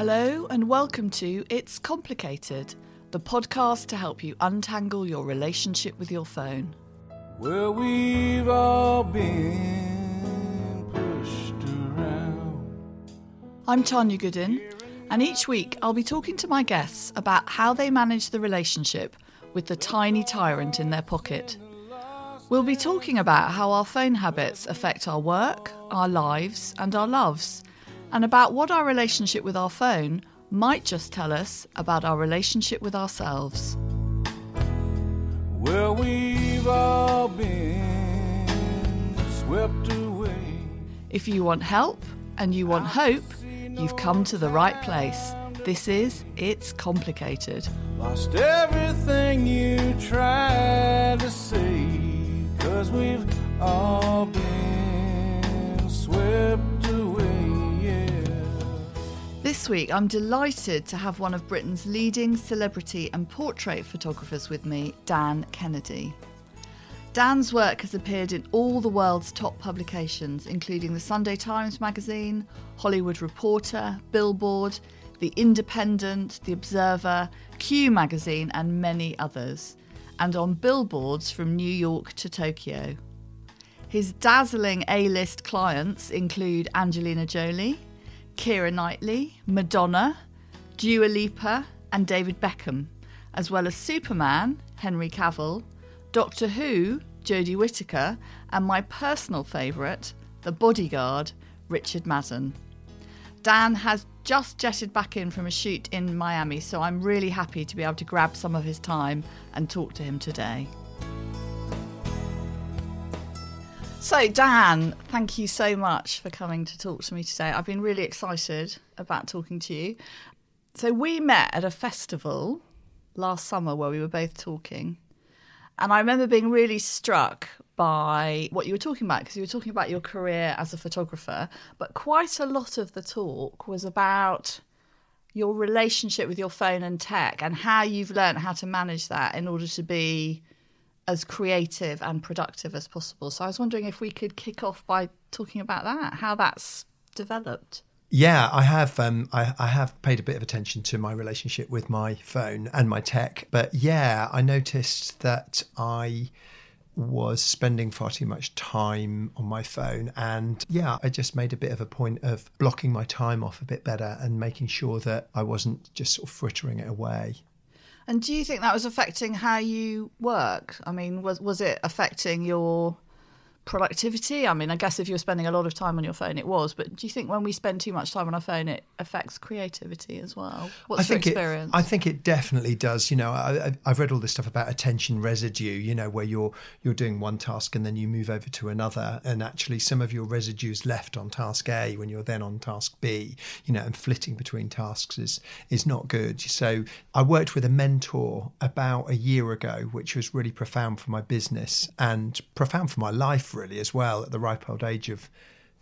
Hello, and welcome to It's Complicated, the podcast to help you untangle your relationship with your phone. Well, we've all been pushed around. I'm Tanya Goodin, and each week I'll be talking to my guests about how they manage the relationship with the tiny tyrant in their pocket. We'll be talking about how our phone habits affect our work, our lives, and our loves, and about what our relationship with our phone might just tell us about our relationship with ourselves. Well, we've all been swept away. If you want help and you want hope, you've come to the right place. This is It's Complicated. Lost everything you tried to say. Cause we've all been swept. This week, I'm delighted to have one of Britain's leading celebrity and portrait photographers with me, Dan Kennedy. Dan's work has appeared in all the world's top publications, including the Sunday Times magazine, Hollywood Reporter, Billboard, The Independent, The Observer, Q magazine, and many others, and on billboards from New York to Tokyo. His dazzling A list clients include Angelina Jolie, Keira Knightley, Madonna, Dua Lipa, and David Beckham, as well as Superman, Henry Cavill, Doctor Who, Jodie Whittaker, and my personal favourite, The Bodyguard, Richard Madden. Dan has just jetted back in from a shoot in Miami, so I'm really happy to be able to grab some of his time and talk to him today. So, Dan, thank you so much for coming to talk to me today. I've been really excited about talking to you. So, we met at a festival last summer where we were both talking. And I remember being really struck by what you were talking about because you were talking about your career as a photographer, but quite a lot of the talk was about your relationship with your phone and tech and how you've learned how to manage that in order to be as creative and productive as possible. So I was wondering if we could kick off by talking about that, how that's developed. Yeah, I have. Um, I, I have paid a bit of attention to my relationship with my phone and my tech, but yeah, I noticed that I was spending far too much time on my phone, and yeah, I just made a bit of a point of blocking my time off a bit better and making sure that I wasn't just sort of frittering it away. And do you think that was affecting how you work? I mean, was was it affecting your productivity? I mean, I guess if you're spending a lot of time on your phone, it was. But do you think when we spend too much time on our phone, it affects creativity as well? What's I think your experience? It, I think it definitely does. You know, I, I've read all this stuff about attention residue. You know, where you're you're doing one task and then you move over to another, and actually some of your residue is left on task A when you're then on task B. You know, and flitting between tasks is is not good. So I worked with a mentor about a year ago, which was really profound for my business and profound for my life, really as well. At the ripe old age of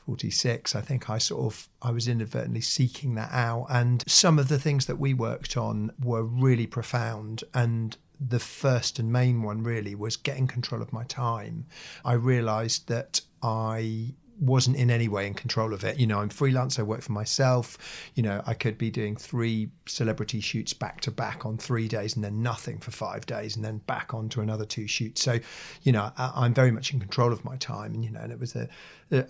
46 i think i sort of i was inadvertently seeking that out and some of the things that we worked on were really profound and the first and main one really was getting control of my time i realized that i wasn't in any way in control of it. You know, I'm freelance, I work for myself. You know, I could be doing three celebrity shoots back to back on three days and then nothing for five days and then back on to another two shoots. So, you know, I, am very much in control of my time. And, you know, and it was a,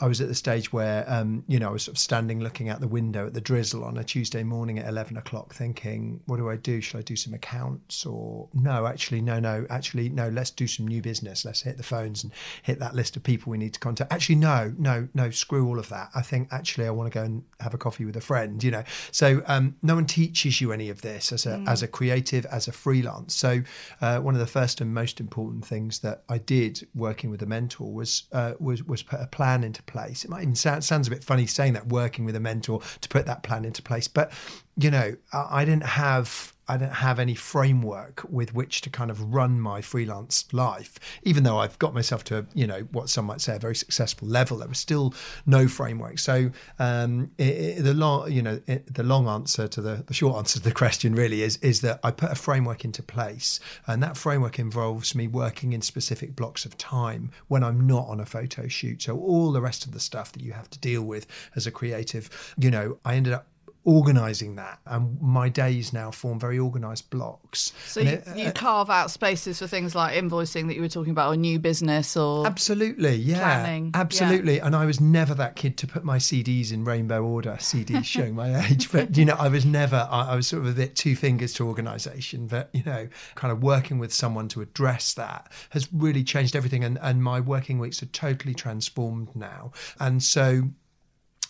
I was at the stage where, um, you know, I was sort of standing looking out the window at the drizzle on a Tuesday morning at 11 o'clock thinking, what do I do? Should I do some accounts or no, actually, no, no, actually, no, let's do some new business. Let's hit the phones and hit that list of people we need to contact. Actually, no, no, no, screw all of that. I think actually I want to go and have a coffee with a friend, you know. So um, no one teaches you any of this as a, mm. as a creative, as a freelance. So uh, one of the first and most important things that I did working with a mentor was, uh, was, was put a plan into place. It might even sound sounds a bit funny saying that working with a mentor to put that plan into place, but you know, I, I didn't have I don't have any framework with which to kind of run my freelance life. Even though I've got myself to, you know, what some might say a very successful level, there was still no framework. So um, it, it, the long, you know, it, the long answer to the, the short answer to the question really is is that I put a framework into place, and that framework involves me working in specific blocks of time when I'm not on a photo shoot. So all the rest of the stuff that you have to deal with as a creative, you know, I ended up organizing that. And my days now form very organized blocks. So you, it, uh, you, carve out spaces for things like invoicing that you were talking about or new business or absolutely yeah. planning. absolutely. Yeah. and i was never that kid to put my cds in rainbow order cds showing my age. But you know i was never I, I was sort of a bit two fingers to organization. But you know kind of working with someone to address that has really changed everything. And, and my working weeks are totally transformed now. And so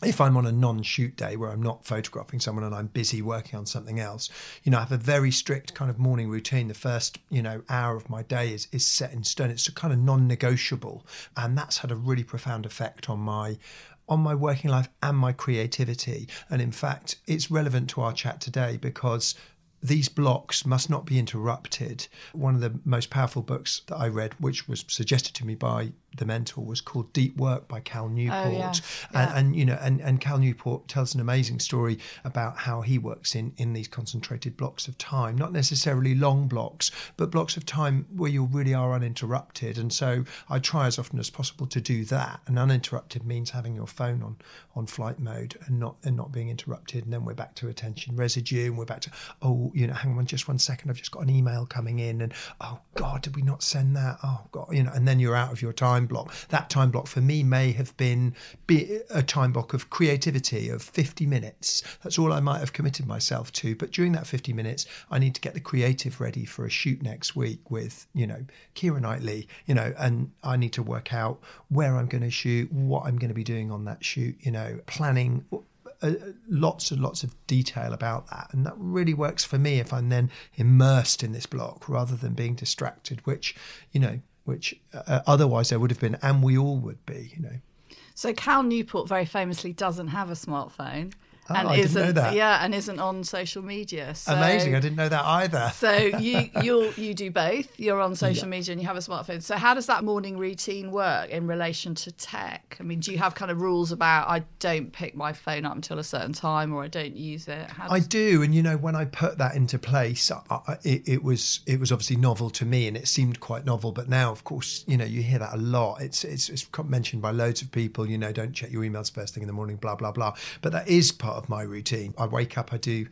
if I'm on a non-shoot day where I'm not photographing someone and I'm busy working on something else, you know, I have a very strict kind of morning routine. The first, you know, hour of my day is is set in stone. It's kind of non-negotiable, and that's had a really profound effect on my on my working life and my creativity. And in fact, it's relevant to our chat today because these blocks must not be interrupted. One of the most powerful books that I read, which was suggested to me by the mentor was called Deep Work by Cal oh, Newport. Oh, yeah. And, and, you know, and, and Cal Newport tells an amazing story about how he works in, in these concentrated blocks of time, not necessarily long blocks, but blocks of time where you really are uninterrupted. And so I try as often as possible to do that. And uninterrupted means having your phone on on flight mode and not and not being interrupted. And then we're back to attention residue and we're back to, oh, you know, hang on just one second, I've just got an email coming in and oh God, did we not send that? Oh God, you know, and then you're out of your time block. That time block for me may have been a time block of creativity of 50 minutes. That's all I might have committed myself to. But during that 50 minutes, I need to get the creative ready for a shoot next week with, you know, Keira Knightley, you know, and I need to work out where I'm going to shoot, what I'm going to be doing on that shoot, you know, planning uh, lots and lots of detail about that. And that really works for me if I'm then immersed in this block rather than being distracted, which, you know, which uh, otherwise there would have been, and we all would be, you know. So Cal Newport very famously doesn't have a smartphone. Oh, and I isn't, didn't know that. Yeah, and isn't on social media. So, Amazing! I didn't know that either. so you you you do both. You're on social yeah. media and you have a smartphone. So how does that morning routine work in relation to tech? I mean, do you have kind of rules about I don't pick my phone up until a certain time or I don't use it? Does... I do, and you know when I put that into place, I, it, it, was it was obviously novel to me, and it seemed quite novel. But now, of course, you know you hear that a lot. It's it's, it's mentioned by loads of people. You know, don't check your emails first thing in the morning. Blah blah blah. But that is part of my routine. I wake up, I do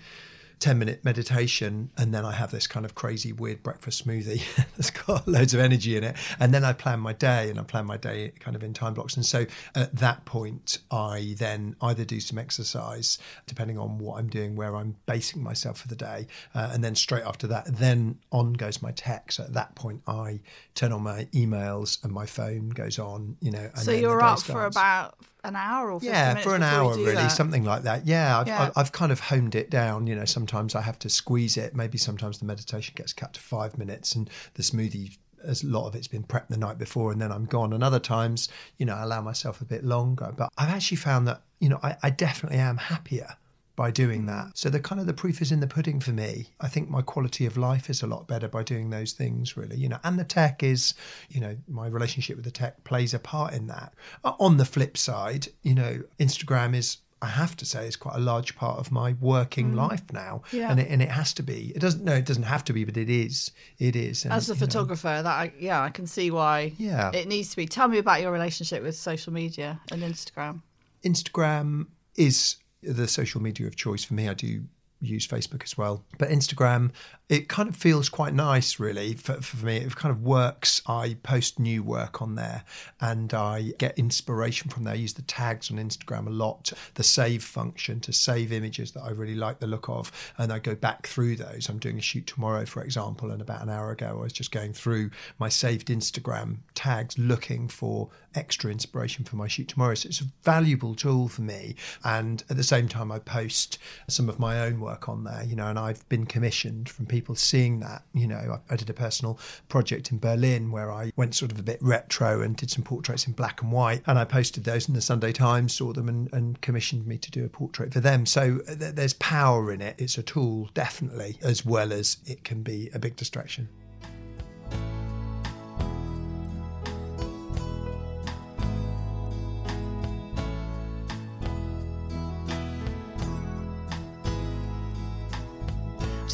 10 minute meditation and then I have this kind of crazy weird breakfast smoothie. That's got loads of energy in it. And then I plan my day and I plan my day kind of in time blocks. And so at that point I then either do some exercise depending on what I'm doing where I'm basing myself for the day uh, and then straight after that then on goes my tech so at that point I turn on my emails and my phone goes on you know so you're up for about an hour or yeah for an hour really that. something like that. Yeah I've, yeah. I've, kind of honed it down you know sometimes i have to squeeze it. Maybe sometimes the meditation gets cut to five minutes and the smoothie as a lot of it's been prepped the night before and then i'm gone. And other times you know i allow myself a bit longer. But i've actually found that you know i, I definitely am happier by doing that. So the kind of the proof is in the pudding for me. I think my quality of life is a lot better by doing those things really, you know, and the tech is, you know, my relationship with the tech plays a part in that. Uh, On the flip side, you know, Instagram is I have to say is quite a large part of my working life now, Yeah. and it, and it has to be. It doesn't. No, it doesn't have to be, but it is. It is. And, As a you know, photographer, that I, yeah, I can see why. Yeah. it needs to be. Tell me about your relationship with social media and Instagram. Instagram is the social media of choice for me. I do use Facebook as well, but Instagram, it kind of feels quite nice, really, for, for me. It kind of works. I post new work on there and I get inspiration from there. I use the tags on Instagram a lot, the save function to save images that I really like the look of, and I go back through those. I'm doing a shoot tomorrow, for example, and about an hour ago, I was just going through my saved Instagram tags looking for extra inspiration for my shoot tomorrow. So it's a valuable tool for me. And at the same time, I post some of my own work on there, you know, and I've been commissioned from people seeing that. You know, I, I did a personal project in Berlin where I went sort of a bit retro and did some portraits in black and white. And I posted those in the Sunday Times, saw them and, and commissioned me to do a portrait for them. So th- there's power in it. It's a tool, definitely, as well as it can be a big distraction.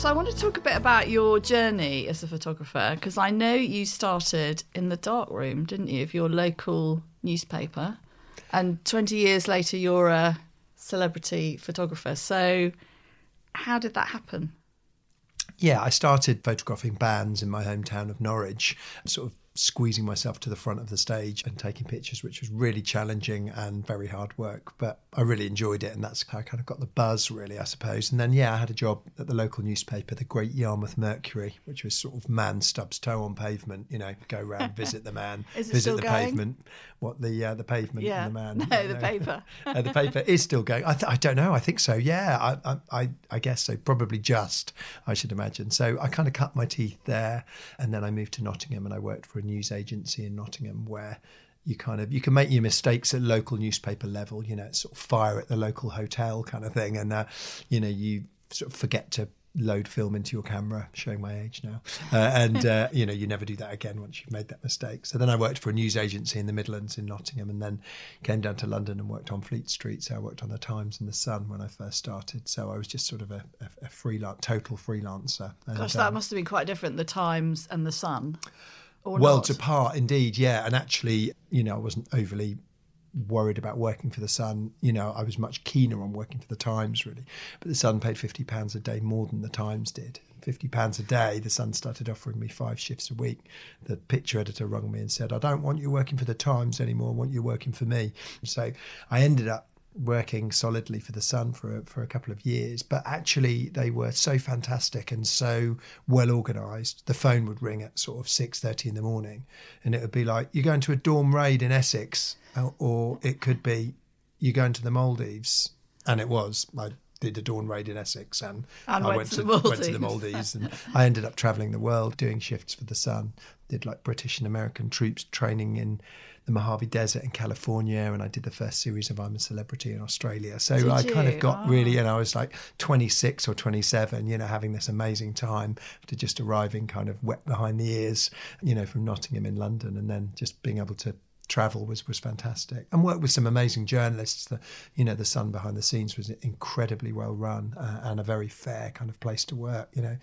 So I want to talk a bit about your journey as a photographer because I know you started in the dark room, didn't you, of your local newspaper, and 20 years later you're a celebrity photographer. So how did that happen? Yeah, I started photographing bands in my hometown of Norwich, sort of squeezing myself to the front of the stage and taking pictures, which was really challenging and very hard work. But I really enjoyed it, and that's how I kind of got the buzz, really, I suppose. And then, yeah, I had a job at the local newspaper, the Great Yarmouth Mercury, which was sort of man stubs toe on pavement. You know, go round, visit the man, visit the going? pavement. What the uh, the pavement Yeah. and the man? No, the paper. uh, the paper is still going. I, th- I don't know. I think so. Yeah, I, I, I, I guess so. Probably just, I should imagine. So I kind of cut my teeth there, and then I moved to Nottingham, and I worked for a news agency in Nottingham where you kind of you can make your mistakes at local newspaper level. You know, it's sort of fire at the local hotel kind of thing, and uh, you know you sort of forget to load film into your camera showing my age now. Uh, and uh, you know you never do that again once you've made that mistake. So then i worked for a news agency in the midlands in nottingham and then came down to london and worked on fleet street. So i worked on the times and the sun when i first started. So i was just sort of a, a, a freelance total freelancer. And, Gosh, um, that must have been quite different. The Times and the Sun, or worlds not? apart indeed yeah. And actually you know i wasn't overly worried about working for the sun. You know i was much keener on working for the times really. But the sun paid 50 pounds a day more than the times did. 50 pounds a day the sun started offering me five shifts a week. The picture editor rung me and said i don't want you working for the times anymore. I want you working for me. So i ended up working solidly for the Sun for a, for a couple of years, but actually they were so fantastic and so well organised. The phone would ring at sort of six thirty in the morning, and it would be like you're going to a dorm raid in Essex, or- or it could be you're going to the Maldives, and it was. I did a dawn raid in Essex, and, And I went went to the went to the Maldives. Maldives, and I ended up travelling the world doing shifts for the Sun. Did like British and American troops training in the Mojave Desert in California, and I did the first series of I'm a Celebrity in Australia. So Did I kind of got Oh. really, and I was like 26 or 27, you know, having this amazing time to just arriving kind of wet behind the ears, you know, from Nottingham in London, and then just being able to travel was was fantastic and work with some amazing journalists the you know the sun behind the scenes was incredibly well run uh, and a very fair kind of place to work you know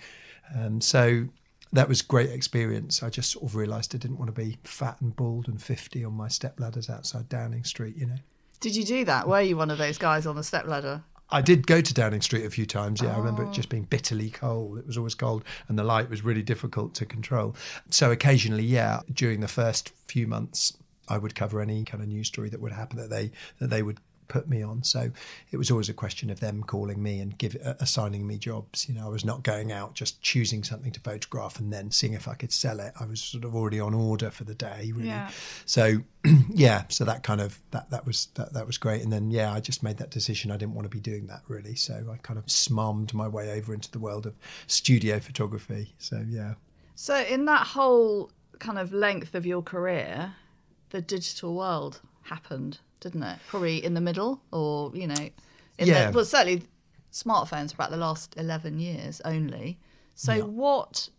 um, so that was great experience i just sort of realized i didn't want to be fat and bald and 50 on my step ladders outside downing street you know Did you do that? Were you one of those guys on the stepladder? I did go to Downing Street a few times. Yeah, I remember it ah. just being bitterly cold. It was always cold, and the light was really difficult to control. So occasionally, yeah, during the first few months, I would cover any kind of news story that would happen that they that they would put me on. So it was always a question of them calling me and give uh, assigning me jobs. You know, I was not going out just choosing something to photograph and then seeing if I could sell it. I was sort of already on order for the day. Really. Yeah. So yeah, so that kind of that that was that that was great. And then yeah, I just made that decision. I didn't want to be doing that really. So I kind of smarmed my way over into the world of studio photography. So yeah. So, in that whole kind of length of your career, the digital world happened, didn't it? Probably in the middle, or you know, in Yeah. the, well, certainly smartphones for about the last 11 years only. So, what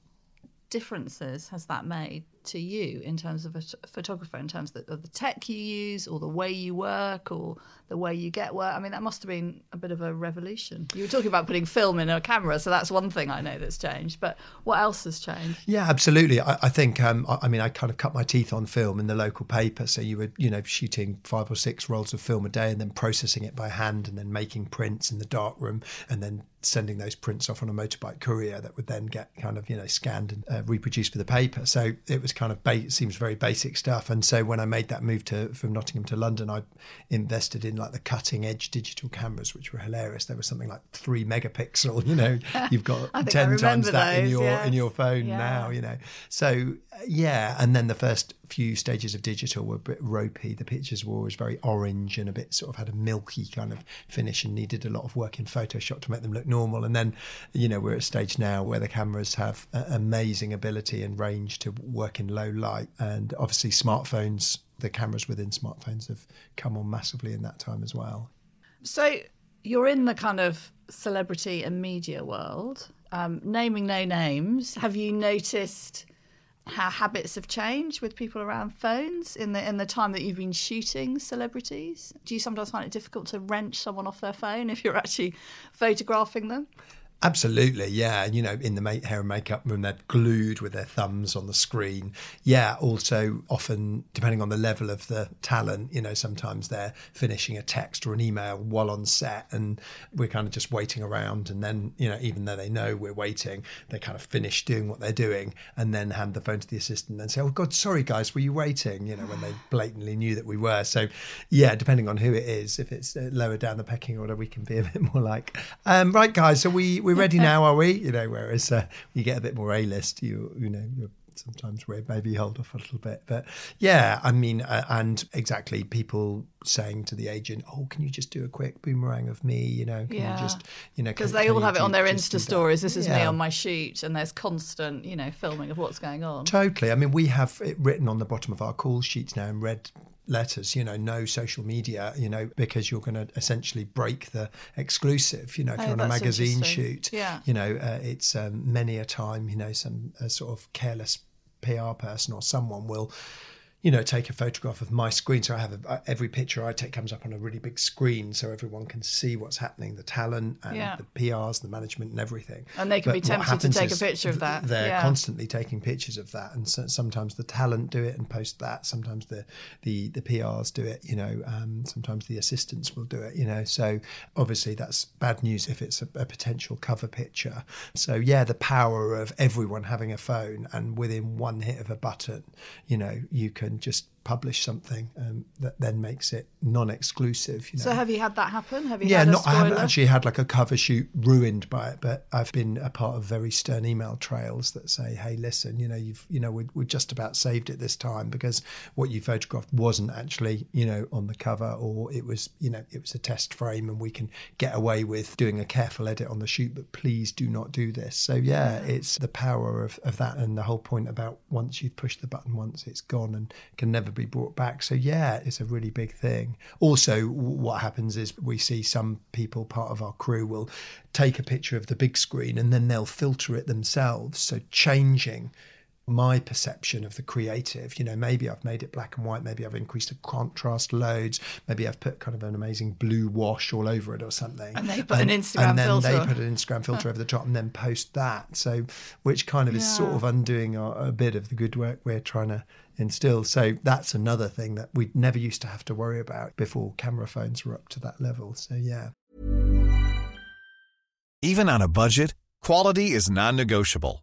differences has that made to you in terms of a photographer, in terms of the, of the tech you use, or the way you work, or the way you get work? I mean, that must have been a bit of a revolution. You were talking about putting film in a camera, so that's one thing I know that's changed. But what else has changed? Yeah, absolutely. I, I think, um, I, I mean, I kind of cut my teeth on film in the local paper. So you were, you know, shooting five or six rolls of film a day and then processing it by hand and then making prints in the darkroom and then sending those prints off on a motorbike courier that would then get kind of, you know, scanned and uh, reproduced for the paper. So it was kind of, ba- seems very basic stuff. And so when I made that move to from Nottingham to London, I invested in like the cutting edge digital cameras, which were hilarious. There was something like three megapixel, you know, you've got I think I 10 times remember that in your, yes. in your phone Yeah. now, you know. So yeah, and then the first few stages of digital were a bit ropey. The pictures were always very orange and a bit sort of had a milky kind of finish and needed a lot of work in Photoshop to make them look normal. And then, you know, we're at a stage now where the cameras have amazing ability and range to work in low light, and obviously smartphones. The cameras within smartphones have come on massively in that time as well. So you're in the kind of celebrity and media world. Um, naming no names, have you noticed how habits have changed with people around phones in the in the time that you've been shooting celebrities? Do you sometimes find it difficult to wrench someone off their phone if you're actually photographing them? Absolutely, yeah. You know, in the ma- hair and makeup room, they're glued with their thumbs on the screen. Yeah, also often, depending on the level of the talent, you know, sometimes they're finishing a text or an email while on set and we're kind of just waiting around. And then, you know, even though they know we're waiting, they kind of finish doing what they're doing and then hand the phone to the assistant and say, oh, God, sorry, guys, were you waiting? You know, when they blatantly knew that we were. So, yeah, depending on who it is, if it's uh, lower down the pecking order, we can be a bit more like, um, right, guys, so we, we're ready now, are we? You know, whereas uh, you get a bit more A list, you you know, you're sometimes we maybe hold off a little bit. But yeah, I mean, uh, and exactly people saying to the agent, "Oh, can you just do a quick boomerang of me? You know, can Yeah. you just, you know, Because they all have it on their Insta stories. This is me on my shoot, and there's constant, you know, filming of what's going on. Totally. I mean, we have it written on the bottom of our call sheets now in red letters, you know, no social media, you know, because you're going to essentially break the exclusive, you know, if Oh, you're on a magazine shoot, Yeah. you know, uh, it's um, many a time, you know, some uh, sort of careless PR person or someone will you know, take a photograph of my screen. So I have a, every picture I take comes up on a really big screen, so everyone can see what's happening, the talent and Yeah. the PRs, the management, and everything. And they can be tempted to take a picture of th- that. They're Yeah. constantly taking pictures of that, and so, sometimes the talent do it and post that. Sometimes the the the PRs do it. You know, um, sometimes the assistants will do it. You know, so obviously that's bad news if it's a, a potential cover picture. So yeah, the power of everyone having a phone and within one hit of a button, you know, you can just publish something um, that then makes it non-exclusive. You know? So have you had that happen? Have you yeah, not, I haven't actually had like a cover shoot ruined by it, but I've been a part of very stern email trails that say, "Hey, listen, you know, you've, you know, we we just about saved it this time because what you photographed wasn't actually, you know, on the cover, or it was, you know, it was a test frame, and we can get away with doing a careful edit on the shoot, but please do not do this." So yeah, it's the power of of that, and the whole point about once you've pushed the button once, it's gone and can never be brought back. So yeah, it's a really big thing. Also, what happens is we see some people, part of our crew, will take a picture of the big screen and then they'll filter it themselves. So changing my perception of the creative. You know, maybe I've made it black and white, maybe I've increased the contrast loads, maybe I've put kind of an amazing blue wash all over it or something. And they put an Instagram filter. and then filter they put an Instagram filter over the top and then post that. So, which kind of is sort of undoing our, a bit of the good work we're trying to instill. So that's another thing that we never used to have to worry about before camera phones were up to that level. So yeah. Even on a budget, quality is non-negotiable.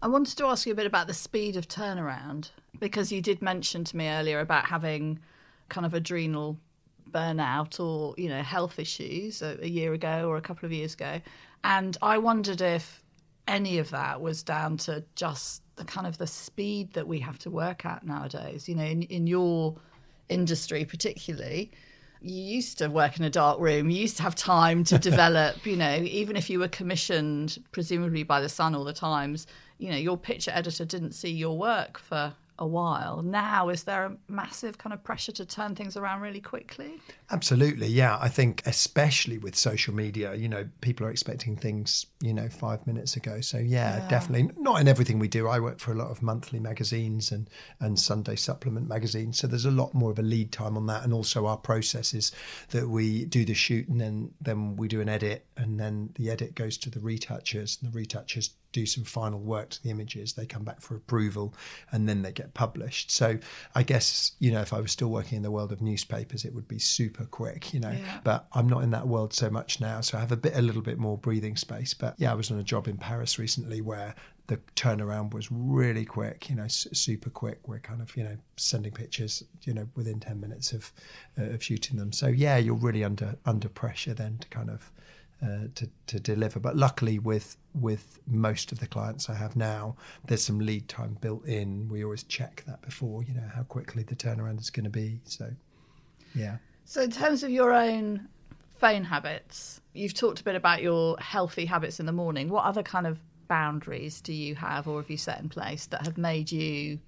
I wanted to ask you a bit about the speed of turnaround because you did mention to me earlier about having kind of adrenal burnout or you know health issues a, a year ago or a couple of years ago, and I wondered if any of that was down to just the kind of the speed that we have to work at nowadays. You know, in, in your industry particularly, you used to work in a dark room. You used to have time to develop, you know, even if you were commissioned, presumably by the Sun all the times, you know, your picture editor didn't see your work for a while. Now, is there a massive kind of pressure to turn things around really quickly? Absolutely, yeah. I think especially with social media, you know, people are expecting things, you know, five minutes ago. So yeah, Yeah. definitely. Not in everything we do. I work for a lot of monthly magazines and and Sunday supplement magazines. So there's a lot more of a lead time on that, and also our processes that we do the shoot and then then we do an edit, and then the edit goes to the retouchers, and the retouchers do some final work to the images. They come back for approval, and then they get published. So I guess you know if I was still working in the world of newspapers, it would be super quick, you know. Yeah. But I'm not in that world so much now, so I have a bit a little bit more breathing space. But yeah, I was on a job in Paris recently where the turnaround was really quick, you know, super quick. We're kind of, you know, sending pictures, you know, within 10 minutes of, uh, of shooting them. So yeah, you're really under under pressure then to kind of uh, to, to deliver. But luckily, with with most of the clients I have now, there's some lead time built in. We always check that before, you know, how quickly the turnaround is going to be. So, yeah. So, in terms of your own phone habits, you've talked a bit about your healthy habits in the morning. What other kind of boundaries do you have or have you set in place that have made you,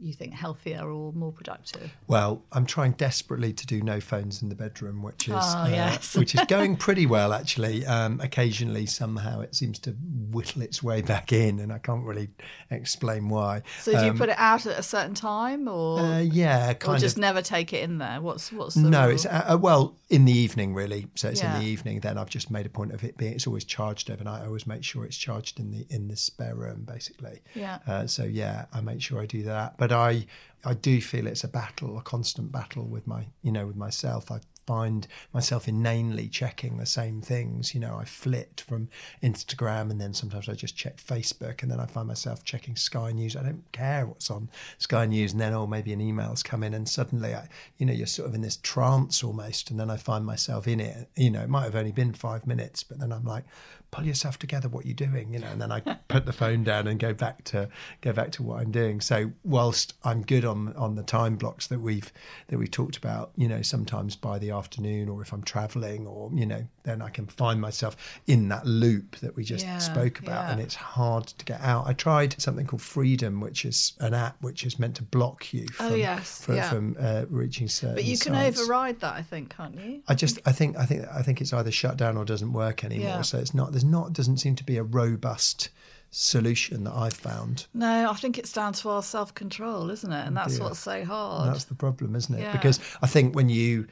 you think, healthier or more productive? Well, I'm trying desperately to do no phones in the bedroom, which is Oh, uh, yes. which is going pretty well actually. Um, occasionally, somehow, it seems to whittle its way back in, and I can't really explain why. So, do you Um, put it out at a certain time or, Uh, yeah, or just of. never take it in there? What's, what's the No, rule? it's uh, uh, well in the evening really. So it's Yeah. in the evening. Then I've just made a point of it being. It's always charged overnight. I always make sure it's charged in the in the spare room, basically. Yeah. Uh, so yeah, I make sure I do that. But I I do feel it's a battle, a constant battle with my you know with myself. I find myself inanely checking the same things. You know, I flit from Instagram and then sometimes I just check Facebook and then I find myself checking Sky News. I don't care what's on Sky News and then oh maybe an email's come in and suddenly I you know you're sort of in this trance almost and then I find myself in it. You know, it might have only been five minutes, but then I'm like, pull yourself together, what you're doing? You know, and then I put the phone down and go back to go back to what I'm doing. So whilst I'm good on on the time blocks that we've that we talked about, you know, sometimes by the afternoon or if I'm traveling or you know, then I can find myself in that loop that we just Yeah, spoke about, yeah. and it's hard to get out. I tried something called Freedom, which is an app which is meant to block you Oh, from yes, from, yeah. from uh, reaching certain. But you can sites. override that, I think, can't you? I just I think I think I think it's either shut down or doesn't work anymore. Yeah. So it's not there's not doesn't seem to be a robust solution that I've found. No, I think it's down to our self control, isn't it? And that's dear. what's so hard. That's the problem, isn't it? Yeah. Because I think when you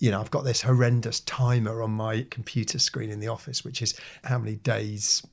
you know, I've got this horrendous timer on my computer screen in the office, which is how many days,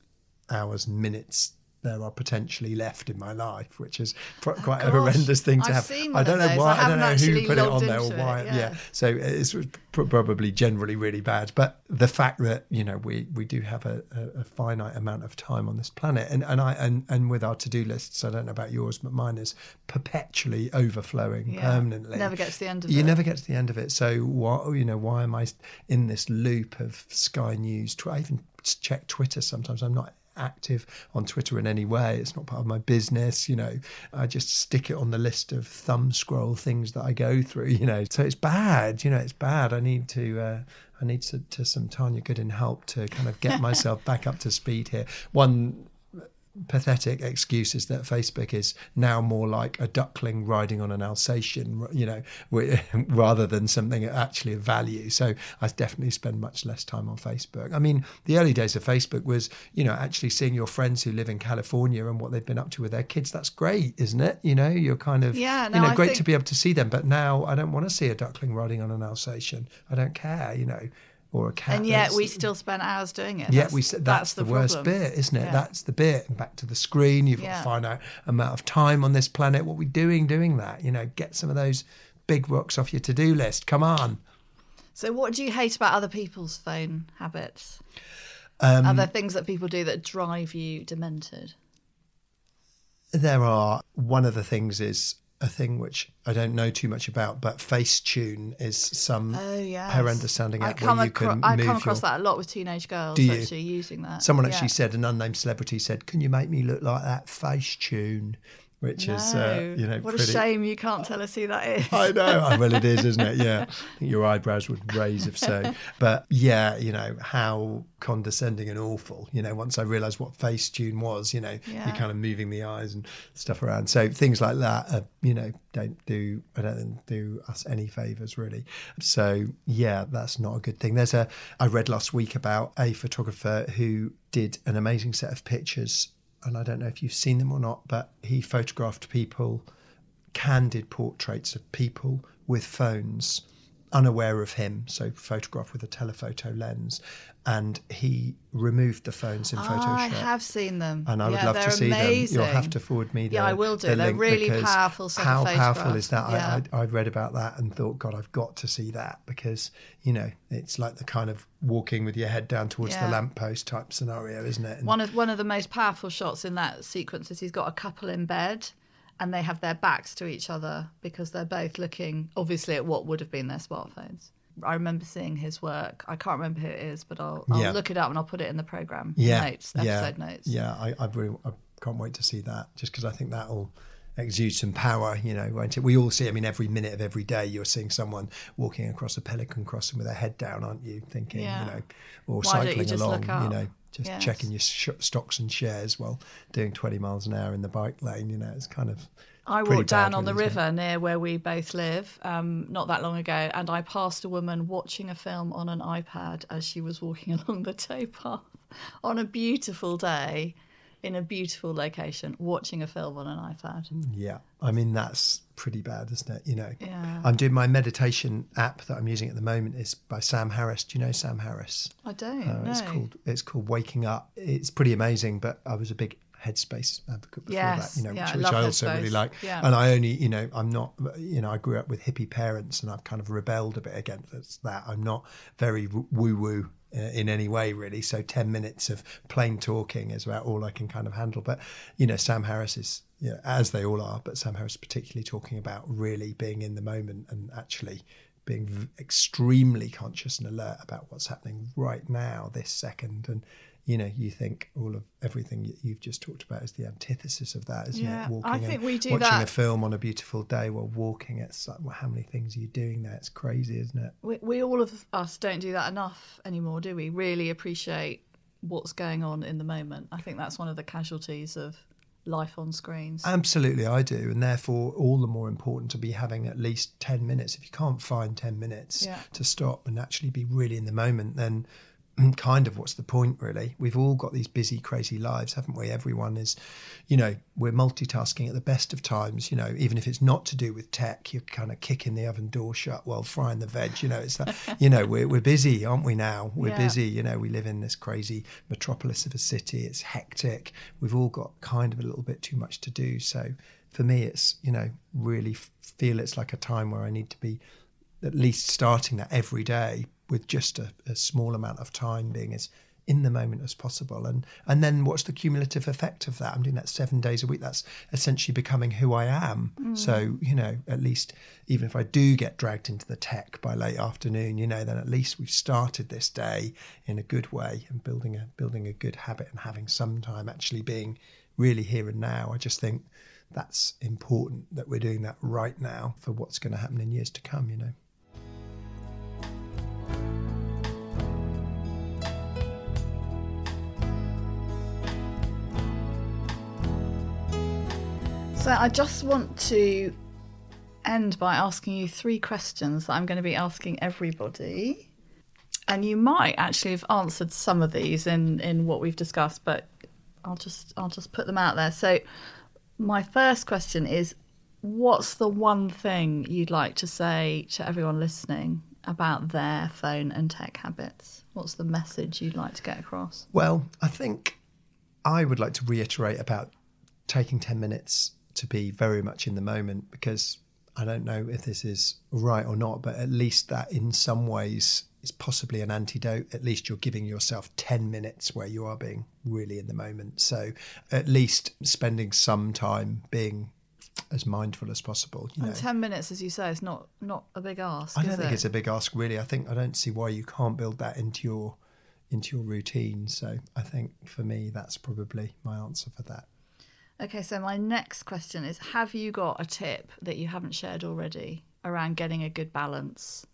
hours, minutes there are potentially left in my life, which is pr- oh, quite a horrendous thing to I've have. I don't know why. I I, don't know who put it on there or into it, why. yeah. So it's probably generally really bad. But the fact that you know we we do have a, a, a finite amount of time on this planet, and and I and and with our to do lists, I don't know about yours, but mine is perpetually overflowing Yeah. permanently. Never get to the end of you it. never get to the end of it. So why you know why am I in this loop of Sky News? Tw- I even check Twitter sometimes. I'm not active on Twitter in any way. It's not part of my business. You know, I just stick it on the list of thumb scroll things that I go through. You know, so it's bad. You know, it's bad. I need to. Uh, I need to, to some Tanya Goodin help to kind of get myself back up to speed here. One pathetic excuses that Facebook is now more like a duckling riding on an Alsatian, you know, rather than something actually of value. So I definitely spend much less time on Facebook. I mean, the early days of Facebook was, you know, actually seeing your friends who live in California and what they've been up to with their kids. That's great, isn't it? You know, you're kind of, Yeah, no, you know, I great think- to be able to see them. But now I don't want to see a duckling riding on an Alsatian. I don't care, you know, or a cat. and yet that's- we still spend hours doing it. yeah, That's- we said that's, the, worst bit, isn't it? Yeah. That's the bit. And back to the screen, you've got to find out amount of time on this planet. What we doing doing that? You know, get some of those big rocks off your to do list. Come on. So, what do you hate about other people's phone habits? Um, Are there things that people do that drive you demented? There are one of the things is a thing which I don't know too much about, but Facetune is some Oh yeah, horrendous sounding I app come where you acro- can I move come across your- that a lot with teenage girls Do you? actually using that. Someone Yeah. actually said, an unnamed celebrity said, "Can you make me look like that Facetune?" Which is, uh, you know, what pretty. a shame you can't tell us who that is. I know. Oh, well, it is, isn't it? Yeah. I think your eyebrows would raise if so. But yeah, you know, how condescending and awful. You know, once I realised what Facetune was, you know, Yeah. you're kind of moving the eyes and stuff around. So things like that, uh, you know, don't do, I don't do us any favours really. So yeah, that's not a good thing. There's a, I read last week about a photographer who did an amazing set of pictures. And I don't know if you've seen them or not, but he photographed people candid portraits of people with phones unaware of him so photographed with a telephoto lens and he removed the phones in ah, photoshop I have seen them, and I would love to see amazing. them. You'll have to forward me the Yeah, I will do. the They're really powerful How powerful is that? photographs. I, I, I read about that and thought, God, I've got to see that because you know it's like the kind of walking with your head down towards Yeah. the lamppost type scenario, isn't it? And- One of one of the most powerful shots in that sequence is he's got a couple in bed, and they have their backs to each other because they're both looking obviously at what would have been their smartphones. I remember seeing his work. I can't remember who it is, but I'll, I'll Yeah. look it up and I'll put it in the program yeah, notes, yeah, episode notes. Yeah, I, I really, I can't wait to see that. Just because I think that'll exude some power, you know, won't it? We all see. I mean, every minute of every day, you're seeing someone walking across a pelican crossing with their head down, aren't you? Thinking, Yeah. you know, or Why you cycling just along, you know, just Yes. checking your sh- stocks and shares while doing 20 miles an hour in the bike lane. You know, it's kind of. I walked down on the isn't it? river near where we both live um, not that long ago, and I passed a woman watching a film on an iPad as she was walking along the towpath on a beautiful day in a beautiful location, watching a film on an iPad. Yeah, I mean that's pretty bad, isn't it? You know, Yeah. I'm doing my meditation app that I'm using at the moment is by Sam Harris. Do you know Sam Harris? I don't Uh, know. It's called it's called Waking Up. It's pretty amazing, but I was a big Headspace advocate before Yes, that, you know, yeah, I which, which I also really like. yeah. And I only, you know, I'm not, you know, I grew up with hippie parents, and I've kind of rebelled a bit against that. I'm not very woo woo. Uh, in any way, really. So, 10 minutes of plain talking is about all I can kind of handle. But, you know, Sam Harris is, you know, as they all are, but Sam Harris particularly talking about really being in the moment and actually being v- extremely conscious and alert about what's happening right now, this second. And, you know, you think all of everything you- you've just talked about is the antithesis of that, isn't Yeah, it? Walking I think we do watching that- a film on a beautiful day while walking. It's like, well, how many things are you doing there? It's crazy, isn't it? We, we all of us don't do that enough anymore, do we? Really appreciate what's going on in the moment. I think that's one of the casualties of life on screens. Absolutely, I do, and therefore all the more important to be having at least ten minutes. If you can't find ten minutes Yeah. to stop and actually be really in the moment, then kind of what's the point really? We've all got these busy crazy lives haven't we? Everyone is you know we're multitasking at the best of times you know even if it's not to do with tech you're kind of kicking the oven door shut while frying the veg you know it's that you know we're, we're busy aren't we now? We're Yeah. busy you know we live in this crazy metropolis of a city it's hectic. We've all got kind of a little bit too much to do. So for me it's you know really feel it's like a time where i need to be at least starting that every day with just a, a small amount of time being as in the moment as possible. And and then what's the cumulative effect of that? I'm doing that seven days a week. That's essentially becoming who i am. Mm. So you know at least even if i do get dragged into the tech by late afternoon you know then at least we've started this day in a good way and building a building a good habit and having some time actually being really here and now. I just think that's important that we're doing that right now for what's going to happen in years to come you know So I just want to end by asking you three questions that I'm going to be asking everybody. And you might actually have answered some of these in, in what we've discussed, but I'll just I'll just put them out there. So my first question is what's the one thing you'd like to say to everyone listening about their phone and tech habits? What's the message you'd like to get across? Well, I think I would like to reiterate about taking 10 minutes to be very much in the moment because I don't know if this is right or not, but at least that in some ways is possibly an antidote. At least you're giving yourself 10 minutes where you are being really in the moment. So at least spending some time being as mindful as possible. You know. Ten minutes, as you say, is not not a big ask. I don't think it? it's a big ask, really. I think I don't see why you can't build that into your into your routine. So I think for me, that's probably my answer for that. Okay, so my next question is Have you got a tip that you haven't shared already around getting a good balance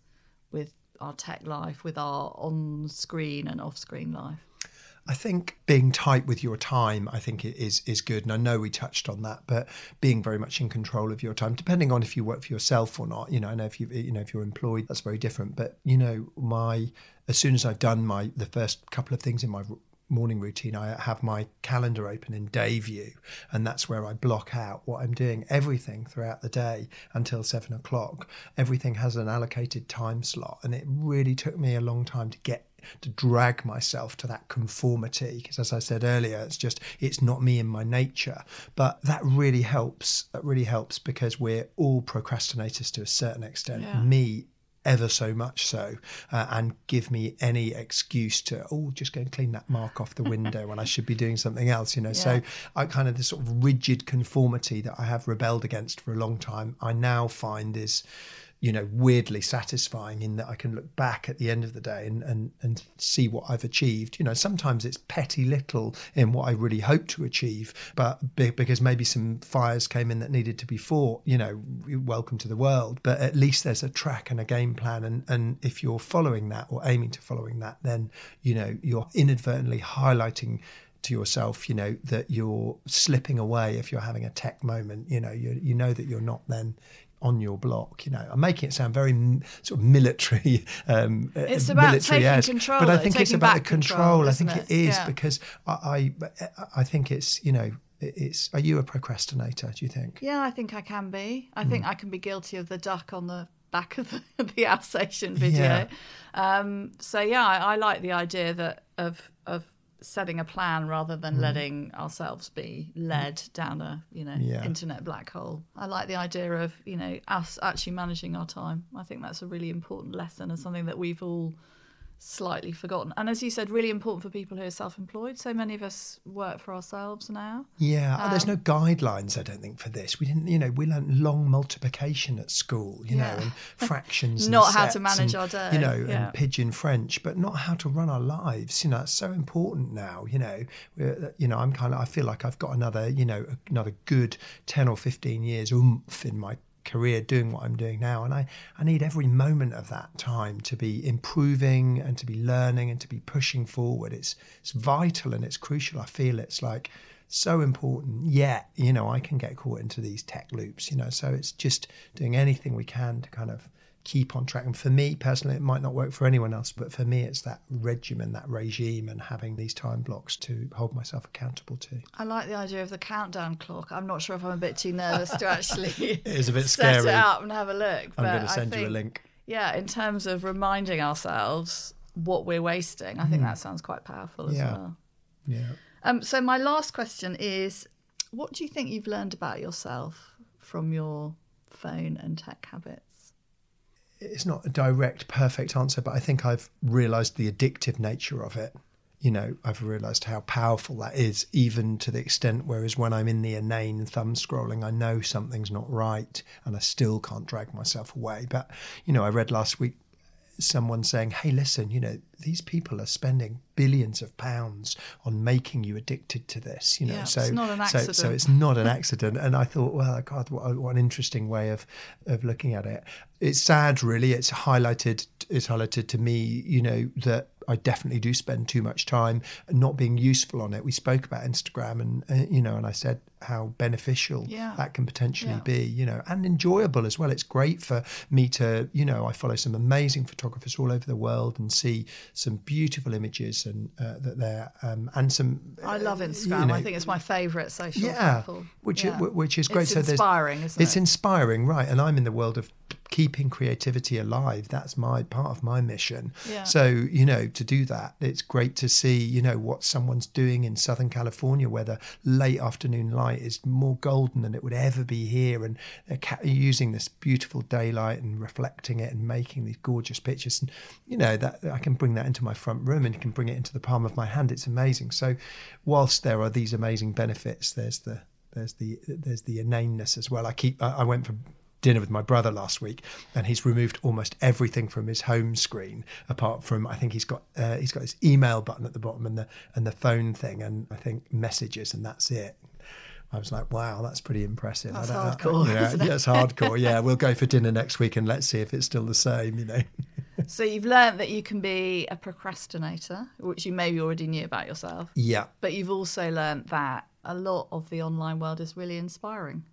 with our tech life, with our on screen and off screen life? I think being tight with your time, I think is is good, and I know we touched on that. But being very much in control of your time, depending on if you work for yourself or not. You know, I know if you you know if you're employed, that's very different. But you know, my as soon as I've done my the first couple of things in my morning routine, I have my calendar open in day view, and that's where I block out what I'm doing. Everything throughout the day until seven o'clock. Everything has an allocated time slot, and it really took me a long time to get to drag myself to that conformity because as i said earlier it's just it's not me in my nature but that really helps that really helps because we're all procrastinators to a certain extent Yeah. me ever so much so uh, and give me any excuse to oh just go and clean that mark off the window when i should be doing something else you know? So i kind of this sort of rigid conformity that i have rebelled against for a long time i now find is you know weirdly satisfying in that I can look back at the end of the day and and and see what I've achieved. You know sometimes it's petty little in what I really hope to achieve but because maybe some fires came in that needed to be fought you know welcome to the world. But at least there's a track and a game plan. And and if you're following that or aiming to following that then you know you're inadvertently highlighting to yourself, you know, that you're slipping away if you're having a tech moment. You know, you you know that you're not then on your block. You know, I'm making it sound very sort of military. Um, uh, It's about taking control, but I think it's about the control. control, I think it it? is Yeah. because I, I I think it's you know it's. Are you a procrastinator? Do you think? Yeah, I think I can be. I Hmm. think I can be guilty of the duck on the back of the, the Alsatian video. Yeah. Um, so yeah, I, I like the idea that of of setting a plan rather than Hmm. letting ourselves be led down a you know Yeah. internet black hole. I like the idea of you know us actually managing our time. I think that's a really important lesson and something that we've all slightly forgotten. And as you said, really important for people who are self-employed. So many of us work for ourselves now. Yeah, oh, Um, there's no guidelines. I don't think for this. We didn't, you know, we learnt long multiplication at school, you Yeah. know, and fractions, and Not how to manage and, our day, you know, yeah. and pidgin French, but not how to run our lives. You know, it's so important now. You know, We're, you know, I'm kind of, I feel like I've got another, you know, another good ten or fifteen years oomph in my career doing what I'm doing now. And I, I need every moment of that time to be improving and to be learning and to be pushing forward. It's it's vital and it's crucial. I feel it's like so important. Yet you know I can get caught into these tech loops you know so it's just doing anything we can to kind of keep on track. And for me personally, it might not work for anyone else, but for me, it's that regimen, that regime, and having these time blocks to hold myself accountable to. I like the idea of the countdown clock. I'm not sure if I'm a bit too nervous to actually It is a bit set scary. it up and have a look. I'm going to send you a link. Yeah, in terms of reminding ourselves what we're wasting, I think that sounds quite powerful as. Yeah. well. Yeah. Um, so my last question is, what do you think you've learned about yourself from your phone and tech habits? It's not a direct perfect answer but i think i've realized the addictive nature of it. You know i've realized how powerful that is even to the extent whereas when i'm in the inane thumb scrolling i know something's not right and i still can't drag myself away. But you know i read last week someone saying hey listen you know these people are spending billions of pounds on making you addicted to this you know Yeah, so it's not an so so accident. it's not an accident and i thought well god what, what an interesting way of of looking at it it's sad really it's highlighted it's highlighted to me you know that I definitely do spend too much time not being useful on it. We spoke about Instagram, and uh, you know, and I said how beneficial Yeah. that can potentially Yeah. be, you know, and enjoyable as well. It's great for me to, you know, I follow some amazing photographers all over the world and see some beautiful images and uh, that they're um, and some. I love uh, Instagram. you know, I think it's my favourite social yeah, platform. which Yeah. which is great. It's so inspiring, isn't it's it? inspiring, right? And I'm in the world of keeping creativity alive. That's my part of my mission. Yeah. So you know, to do that, it's great to see you know what someone's doing in Southern California, where the late afternoon light is more golden than it would ever be here, and they're ca- using this beautiful daylight and reflecting it and making these gorgeous pictures. And you know that I can bring that into my front room and can bring it into the palm of my hand. It's amazing. So, whilst there are these amazing benefits, there's the there's the there's the inaneness as well. I keep I, I went for dinner with my brother last week, and he's removed almost everything from his home screen, apart from I think he's got uh, he's got his email button at the bottom and the and the phone thing, and I think messages, and that's it. I was like, wow, that's pretty impressive. That's I don't- I- hardcore, yeah, isn't it? yeah, it's hardcore. Yeah, we'll go for dinner next week and let's see if it's still the same. You know. So you've learned that you can be a procrastinator, which you maybe already knew about yourself. Yeah. But you've also learned that a lot of the online world is really inspiring.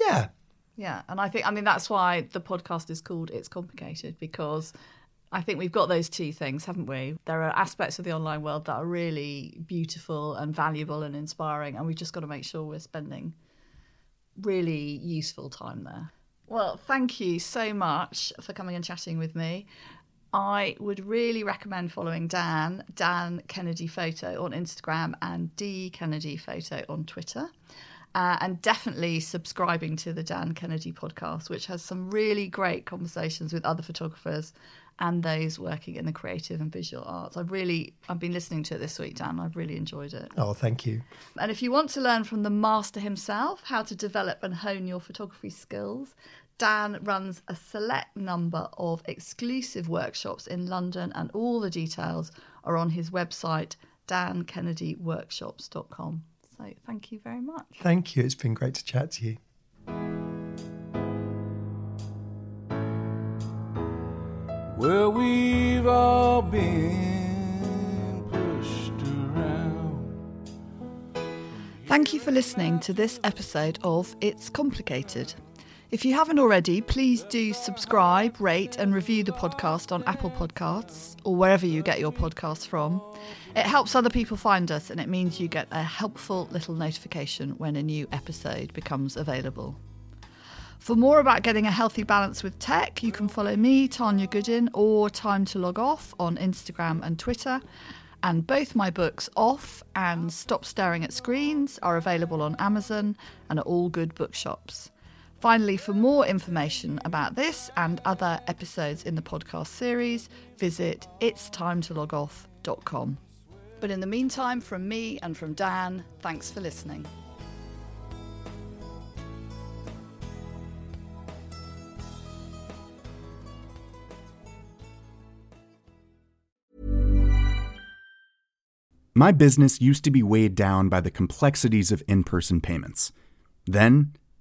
Yeah. Yeah. And I think, I mean, that's why the podcast is called It's Complicated because I think we've got those two things, haven't we? There are aspects of the online world that are really beautiful and valuable and inspiring. And we've just got to make sure we're spending really useful time there. Well, thank you so much for coming and chatting with me. I would really recommend following Dan, Dan Kennedy Photo on Instagram and D Kennedy Photo on Twitter. Uh, and definitely subscribing to the Dan Kennedy podcast, which has some really great conversations with other photographers and those working in the creative and visual arts. I've really, I've been listening to it this week, Dan. I've really enjoyed it. Oh, thank you. And if you want to learn from the master himself how to develop and hone your photography skills, Dan runs a select number of exclusive workshops in London, and all the details are on his website, dankennedyworkshops.com. So thank you very much. Thank you. It's been great to chat to you. Well, we've all been pushed around. Thank you for listening to this episode of It's Complicated. If you haven't already, please do subscribe, rate, and review the podcast on Apple Podcasts or wherever you get your podcasts from. It helps other people find us and it means you get a helpful little notification when a new episode becomes available. For more about getting a healthy balance with tech, you can follow me, Tanya Goodin, or Time to Log Off on Instagram and Twitter. And both my books, Off and Stop Staring at Screens, are available on Amazon and at all good bookshops. Finally, for more information about this and other episodes in the podcast series, visit itstimetologoff.com. But in the meantime, from me and from Dan, thanks for listening. My business used to be weighed down by the complexities of in person payments. Then,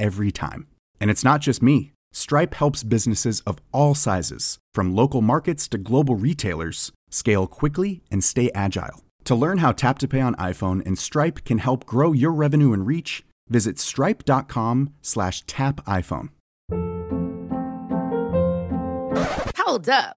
every time. And it's not just me. Stripe helps businesses of all sizes, from local markets to global retailers, scale quickly and stay agile. To learn how Tap to Pay on iPhone and Stripe can help grow your revenue and reach, visit stripe.com/tapiphone. Hold up.